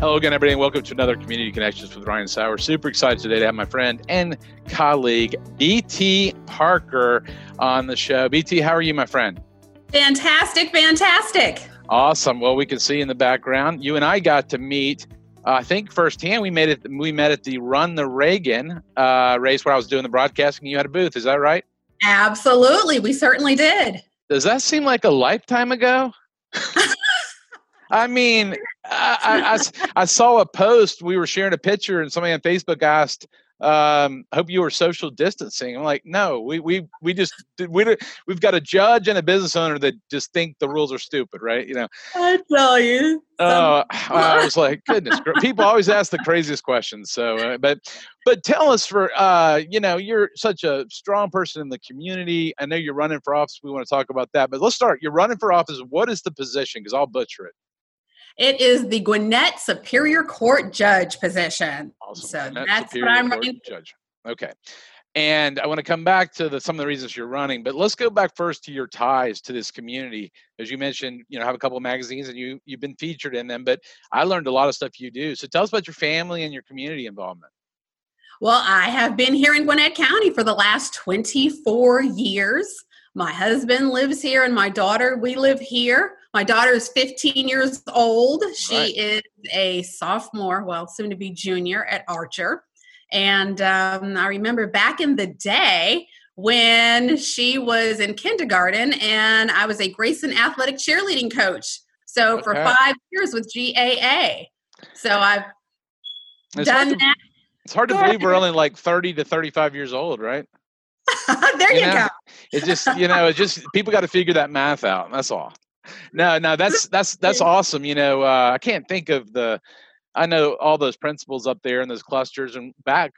Hello again, everybody, and welcome to another Community Connections with Ryan Sowers. Super excited today to have my friend and colleague BT Parker on the show. BT, how are you, my friend? Fantastic, fantastic. Awesome. Well, we can see in the background, you and I got to meet. Uh, I think firsthand we made it. We met at the Run the Reagan uh, race where I was doing the broadcasting. You had a booth, is that right? Absolutely, we certainly did. Does that seem like a lifetime ago? I mean, I, I, I, saw a post. We were sharing a picture, and somebody on Facebook asked, um, "Hope you were social distancing." I'm like, "No, we we we just we we've got a judge and a business owner that just think the rules are stupid, right? You know." I tell you. Oh, uh, I was like, goodness, people always ask the craziest questions. So, uh, but but tell us for uh, you know, you're such a strong person in the community. I know you're running for office. We want to talk about that, but let's start. You're running for office. What is the position? Because I'll butcher it. It is the Gwinnett Superior Court Judge position. Awesome. So Gwinnett that's Superior what I'm Court running. Judge. Okay. And I want to come back to the, some of the reasons you're running, but let's go back first to your ties to this community. As you mentioned, you know, have a couple of magazines and you you've been featured in them. But I learned a lot of stuff you do. So tell us about your family and your community involvement. Well, I have been here in Gwinnett County for the last 24 years. My husband lives here and my daughter, we live here. My daughter is 15 years old. She Right. is a sophomore, well, soon to be junior at Archer. And um, I remember back in the day when she was in kindergarten and I was a Grayson athletic cheerleading coach. So for five years with GAA. So I've It's hard, done to, it's hard to believe we're only like 30 to 35 years old, right? that. there you, know? go. It's just, you know, it's just people got to figure that math out. That's all. No, no, that's that's that's awesome. You know, uh, I can't think of the. I know all those principals up there and those clusters and back.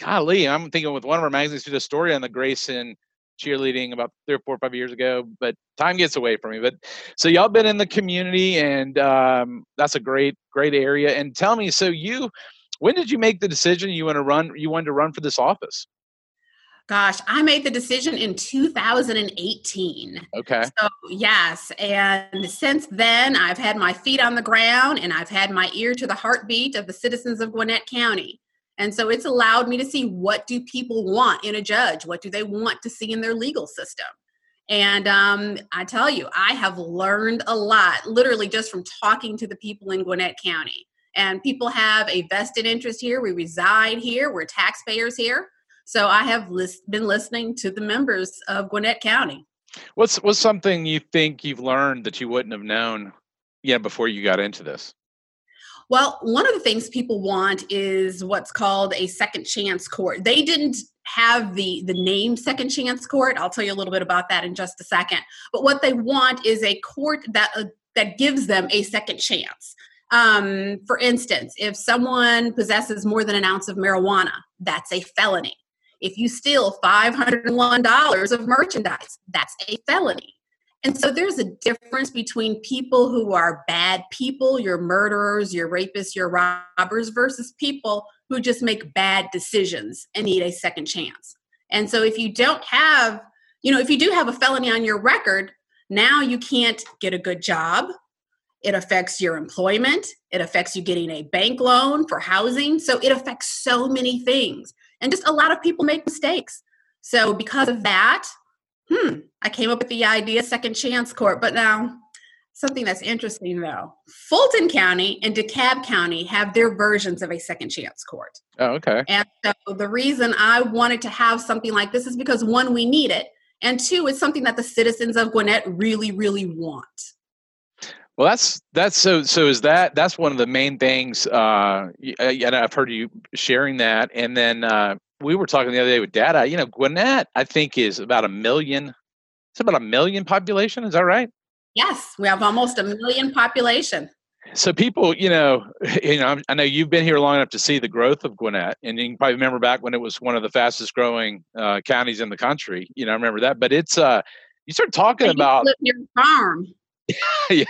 Golly, I'm thinking with one of our magazines did a story on the Grayson cheerleading about three or four or five years ago, but time gets away from me. But so y'all been in the community, and um, that's a great great area. And tell me, so you, when did you make the decision you want to run? You wanted to run for this office? Gosh, I made the decision in 2018. Okay, So, yes. And since then, I've had my feet on the ground and I've had my ear to the heartbeat of the citizens of Gwinnett County. And so it's allowed me to see what do people want in a judge? What do they want to see in their legal system? And um, I tell you, I have learned a lot, literally just from talking to the people in Gwinnett County. And people have a vested interest here. We reside here. We're taxpayers here. So I have been listening to the members of Gwinnett County. What's what's something you think you've learned that you wouldn't have known, yeah, before you got into this? Well, one of the things people want is what's called a second chance court. They didn't have the the name second chance court. I'll tell you a little bit about that in just a second. But what they want is a court that uh, that gives them a second chance. Um, for instance, if someone possesses more than an ounce of marijuana, that's a felony. If you steal $501 of merchandise, that's a felony. And so there's a difference between people who are bad people, your murderers, your rapists, your robbers, versus people who just make bad decisions and need a second chance. And so if you don't have, you know, if you do have a felony on your record, now you can't get a good job. It affects your employment. It affects you getting a bank loan for housing. So it affects so many things. And just a lot of people make mistakes. So because of that, hmm, I came up with the idea second chance court. But now, something that's interesting though Fulton County and DeKalb County have their versions of a second chance court. Oh, okay. And so the reason I wanted to have something like this is because one, we need it. And two, it's something that the citizens of Gwinnett really, really want. Well, that's that's so so is that that's one of the main things. Uh, uh, and I've heard you sharing that, and then uh, we were talking the other day with Data. You know, Gwinnett, I think, is about a million. It's about a million population. Is that right? Yes, we have almost a million population. So people, you know, you know, I know you've been here long enough to see the growth of Gwinnett, and you can probably remember back when it was one of the fastest growing uh, counties in the country. You know, I remember that. But it's uh, you start talking about your farm. yeah,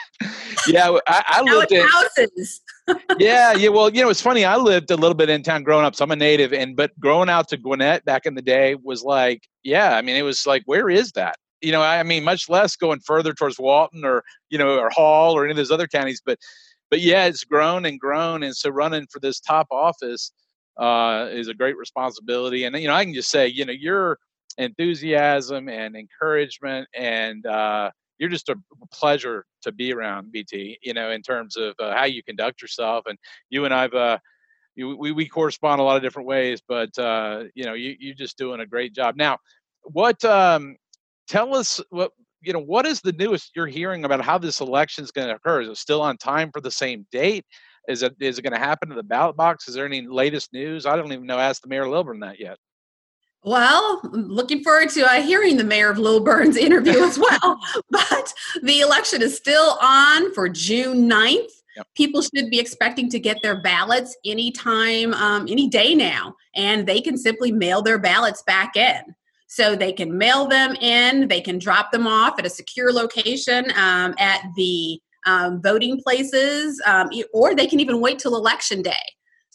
yeah. I, I lived in houses. yeah, yeah. Well, you know, it's funny. I lived a little bit in town growing up, so I'm a native, and but growing out to Gwinnett back in the day was like, yeah. I mean, it was like, where is that? You know, I mean, much less going further towards Walton or you know, or Hall or any of those other counties, but but yeah, it's grown and grown, and so running for this top office uh, is a great responsibility. And you know, I can just say, you know, your enthusiasm and encouragement and uh, you're just a pleasure to be around, BT. You know, in terms of uh, how you conduct yourself, and you and I've uh, you, we we correspond a lot of different ways, but uh, you know, you you're just doing a great job. Now, what? Um, tell us what you know. What is the newest you're hearing about how this election is going to occur? Is it still on time for the same date? Is it is it going to happen to the ballot box? Is there any latest news? I don't even know. Ask the mayor Lilburn that yet. Well, looking forward to uh, hearing the mayor of Lilburn's interview as well. but the election is still on for June 9th. Yep. People should be expecting to get their ballots anytime, um, any day now, and they can simply mail their ballots back in. So they can mail them in, they can drop them off at a secure location um, at the um, voting places, um, or they can even wait till election day.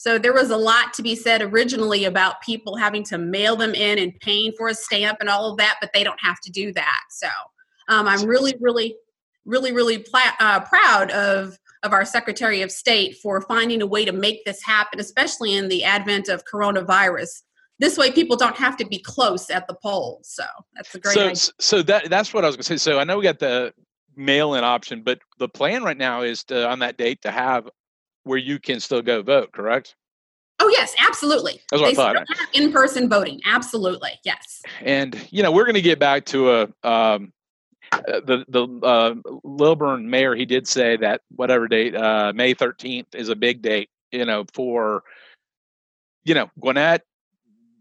So there was a lot to be said originally about people having to mail them in and paying for a stamp and all of that, but they don't have to do that. So um, I'm really, really, really, really uh, proud of of our Secretary of State for finding a way to make this happen, especially in the advent of coronavirus. This way, people don't have to be close at the polls. So that's a great. So, idea. so that that's what I was going to say. So I know we got the mail-in option, but the plan right now is to, on that date to have where you can still go vote, correct? Oh yes, absolutely. That's what they I thought. in-person voting, absolutely, yes. And you know, we're going to get back to a um, uh, the the uh, Lilburn mayor. He did say that whatever date, uh, May thirteenth, is a big date. You know, for you know Gwinnett,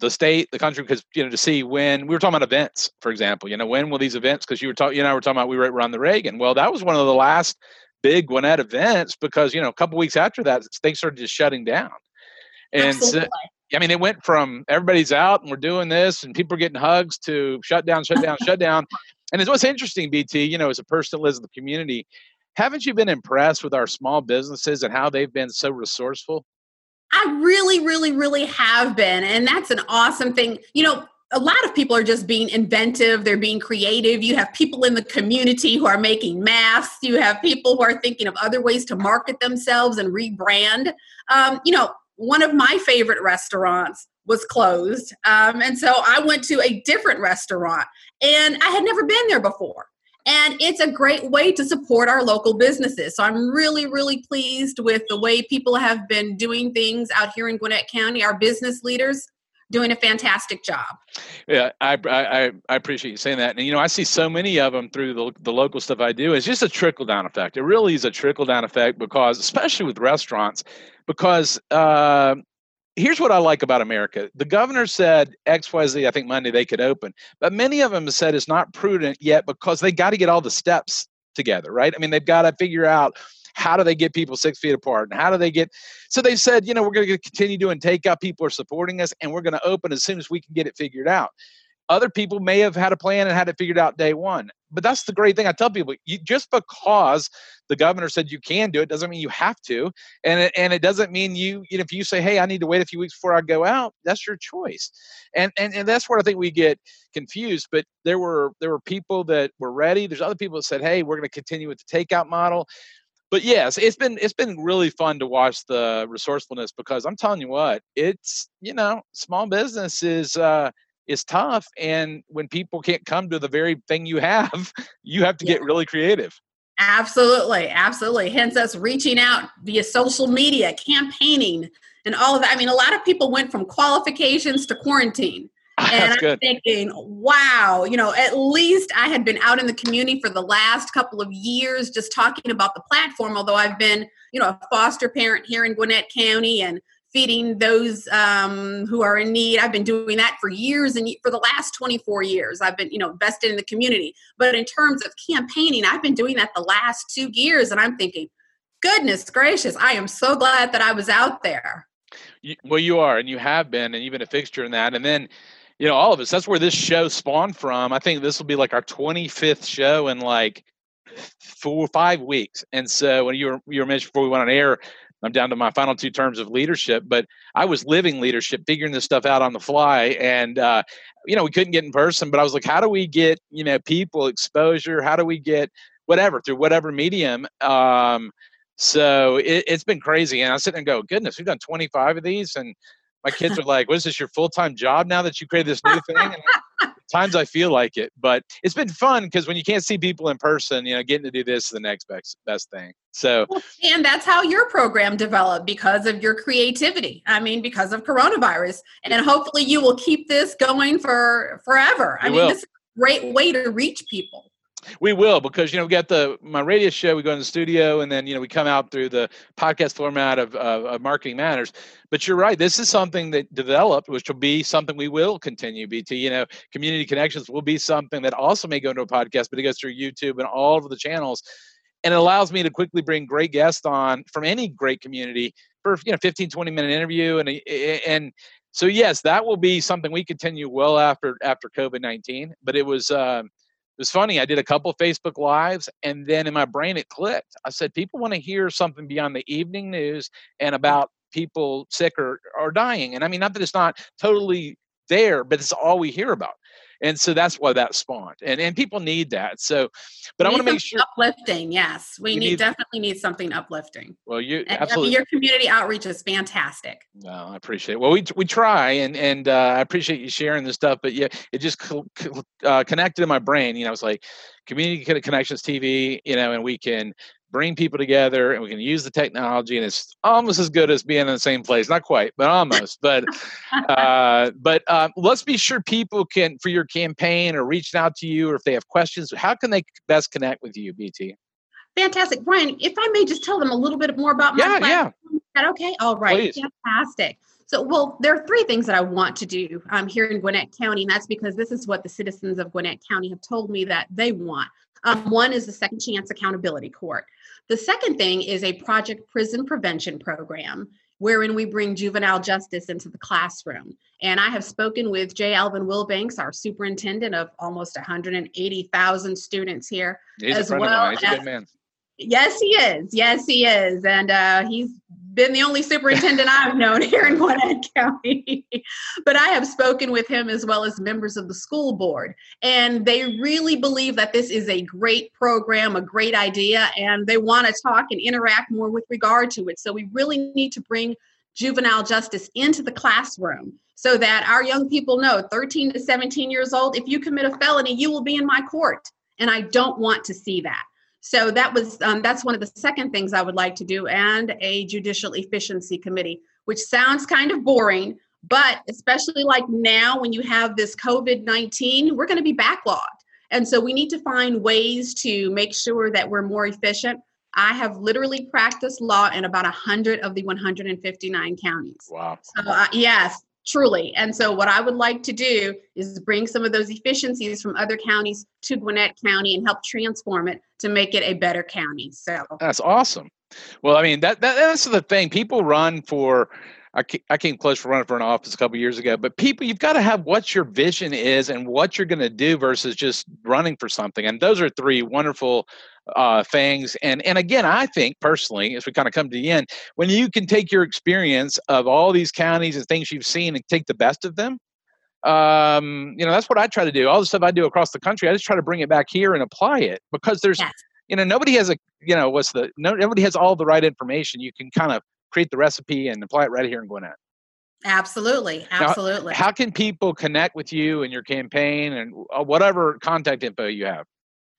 the state, the country, because you know to see when we were talking about events, for example. You know, when will these events? Because you were talking, you and I were talking about we were around the Reagan. Well, that was one of the last big Gwinnett events because you know a couple weeks after that things started just shutting down and so, I mean, it went from everybody's out and we're doing this and people are getting hugs to shut down, shut down, shut down. And it's what's interesting, BT, you know, as a person that lives in the community, haven't you been impressed with our small businesses and how they've been so resourceful? I really, really, really have been. And that's an awesome thing. You know, a lot of people are just being inventive they're being creative you have people in the community who are making masks you have people who are thinking of other ways to market themselves and rebrand um, you know one of my favorite restaurants was closed. Um, and so I went to a different restaurant and I had never been there before. And it's a great way to support our local businesses. So I'm really, really pleased with the way people have been doing things out here in Gwinnett County. Our business leaders doing a fantastic job. Yeah, I, I I appreciate you saying that. And you know, I see so many of them through the, the local stuff I do. It's just a trickle down effect. It really is a trickle down effect because, especially with restaurants, because uh, here's what I like about America. The governor said X, Y, Z. I think Monday they could open, but many of them said it's not prudent yet because they got to get all the steps together, right? I mean, they've got to figure out how do they get people six feet apart and how do they get so they said you know we're going to continue doing takeout people are supporting us and we're going to open as soon as we can get it figured out other people may have had a plan and had it figured out day one. But that's the great thing. I tell people, you, just because the governor said you can do it doesn't mean you have to, and it, and it doesn't mean you. You know, if you say, "Hey, I need to wait a few weeks before I go out," that's your choice, and and and that's where I think we get confused. But there were there were people that were ready. There's other people that said, "Hey, we're going to continue with the takeout model." But yes, it's been it's been really fun to watch the resourcefulness because I'm telling you what, it's you know, small business is. Uh, is tough and when people can't come to the very thing you have you have to yeah. get really creative absolutely absolutely hence us reaching out via social media campaigning and all of that i mean a lot of people went from qualifications to quarantine and I'm thinking, wow, you know, at least I had been out in the community for the last couple of years just talking about the platform, although I've been, you know, a foster parent here in Gwinnett County and feeding those um, who are in need. I've been doing that for years and for the last 24 years. I've been, you know, invested in the community. But in terms of campaigning, I've been doing that the last two years, and I'm thinking, Goodness gracious, I am so glad that I was out there. You, well, you are, and you have been, and you've been a fixture in that. And then, you know, all of us, that's where this show spawned from. I think this will be like our 25th show in like four or five weeks. And so when you were, you were mentioned before we went on air, I'm down to my final two terms of leadership, but I was living leadership, figuring this stuff out on the fly. And, uh, you know, we couldn't get in person, but I was like, how do we get, you know, people exposure? How do we get whatever through whatever medium? Um, so it, has been crazy. And I sit there and go, goodness, we've done 25 of these. And my kids are like, what is this, your full time job now that you created this new thing? And times I feel like it, but it's been fun because when you can't see people in person, you know, getting to do this is the next best best thing. So, and that's how your program developed because of your creativity. I mean, because of coronavirus, and hopefully you will keep this going for forever. I mean, will. this is a great way to reach people. We will because you know we got the my radio show. We go in the studio and then you know we come out through the podcast format of, uh, of marketing matters. But you're right. This is something that developed, which will be something we will continue. BT, you know, community connections will be something that also may go into a podcast, but it goes through YouTube and all of the channels, and it allows me to quickly bring great guests on from any great community for you know 15 20 minute interview and and so yes that will be something we continue well after after covid-19 but it was um, was funny. I did a couple Facebook lives, and then in my brain it clicked. I said, people want to hear something beyond the evening news and about people sick or, or dying. And I mean, not that it's not totally there, but it's all we hear about and so that's why that spawned and and people need that so but we i want to make sure uplifting yes we need, need, definitely need something uplifting. Well you and, absolutely I mean, your community outreach is fantastic. No i appreciate it well we, we try and and uh, i appreciate you sharing this stuff but yeah it just uh, connected in my brain you know it's like community connections tv you know and we can bring people together and we can use the technology and it's almost as good as being in the same place. Not quite but almost but uh, but uh, let's be sure people can for your campaign or reaching out to you or if they have questions how can they best connect with you bt fantastic. Ryan if i may just tell them a little bit more about my yeah platform. yeah. That okay? All right. Please. fantastic. So, well, there are three things that I want to do um, here in Gwinnett County, and that's because this is what the citizens of Gwinnett County have told me that they want. Um, one is the Second Chance Accountability Court. The second thing is a Project Prison Prevention Program, wherein we bring juvenile justice into the classroom. And I have spoken with J. Alvin Wilbanks, our superintendent of almost 180,000 students here, He's as well. He's a good man. Yes, he is. Yes, he is. And uh, he's been the only superintendent I've known here in Gwinnett County. but I have spoken with him as well as members of the school board. And they really believe that this is a great program, a great idea, and they want to talk and interact more with regard to it. So we really need to bring juvenile justice into the classroom so that our young people know 13 to 17 years old, if you commit a felony, you will be in my court. And I don't want to see that. So that was um, that's one of the second things I would like to do, and a judicial efficiency committee, which sounds kind of boring, but especially like now when you have this COVID nineteen, we're going to be backlogged, and so we need to find ways to make sure that we're more efficient. I have literally practiced law in about 100 of the 159 counties. Wow. So, uh, yes, truly. And so, what I would like to do is bring some of those efficiencies from other counties to Gwinnett County and help transform it to make it a better county. So that's awesome. Well, I mean that, that that's the thing. People run for. I, I came close for running for an office a couple years ago, but people, you've got to have what your vision is and what you're going to do versus just running for something. And those are three wonderful uh, things. And and again, I think personally, as we kind of come to the end, when you can take your experience of all these counties and things you've seen and take the best of them, um, you know, that's what I try to do. All the stuff I do across the country, I just try to bring it back here and apply it because there's, yes. you know, nobody has a, you know, what's the, no, nobody has all the right information. You can kind of create the recipe and apply it right here in Gwinnett. Absolutely, absolutely. Now, how can people connect with you and your campaign and uh, whatever contact info you have?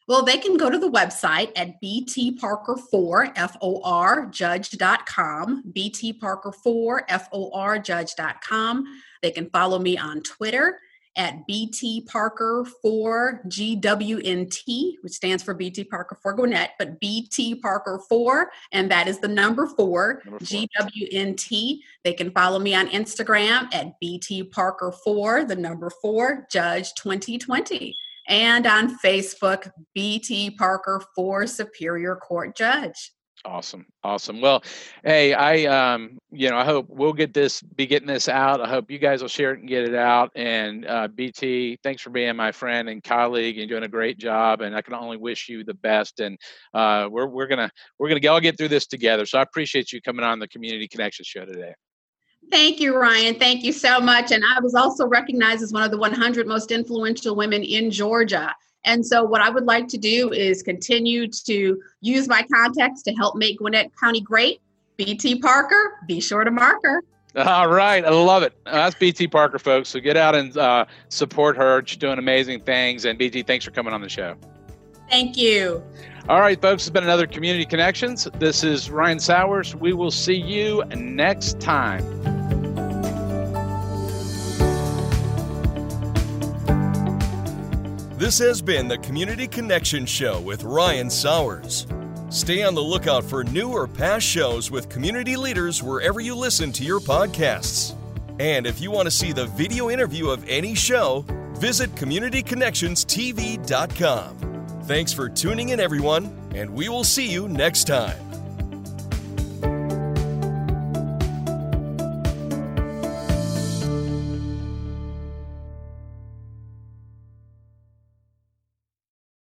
Well, they can go to the website at btparker4, F-O-R, judge.com, btparker4, F-O-R, judge.com. They can follow me on Twitter at btparker4 GWNT, which stands for BT Parker for Gwinnett, but BT Parker 4, and that is the number 4, number four. GWNT. They can follow me on Instagram at BT Parker 4, the number 4, Judge 2020 and on Facebook, BT Parker for Superior Court Judge. Awesome, awesome. Well, hey, I um, you know, I hope we'll get this, be getting this out. I hope you guys will share it and get it out. And uh, BT, thanks for being my friend and colleague and doing a great job. And I can only wish you the best. And uh, we're we're gonna we're gonna all get through this together. So I appreciate you coming on the Community Connection Show today. Thank you, Ryan. Thank you so much. And I was also recognized as one of the 100 most influential women in Georgia. And so, what I would like to do is continue to use my contacts to help make Gwinnett County great. BT Parker, be sure to mark her. All right, I love it. Uh, that's BT Parker, folks. So get out and uh, support her. She's doing amazing things. And BT, thanks for coming on the show. Thank you. All right, folks, it's been another Community Connections. This is Ryan Sowers. We will see you next time. This has been the Community Connection Show with Ryan Sowers. Stay on the lookout for new or past shows with community leaders wherever you listen to your podcasts. And if you want to see the video interview of any show, visit CommunityConnectionsTV.com. Thanks for tuning in, everyone, and we will see you next time.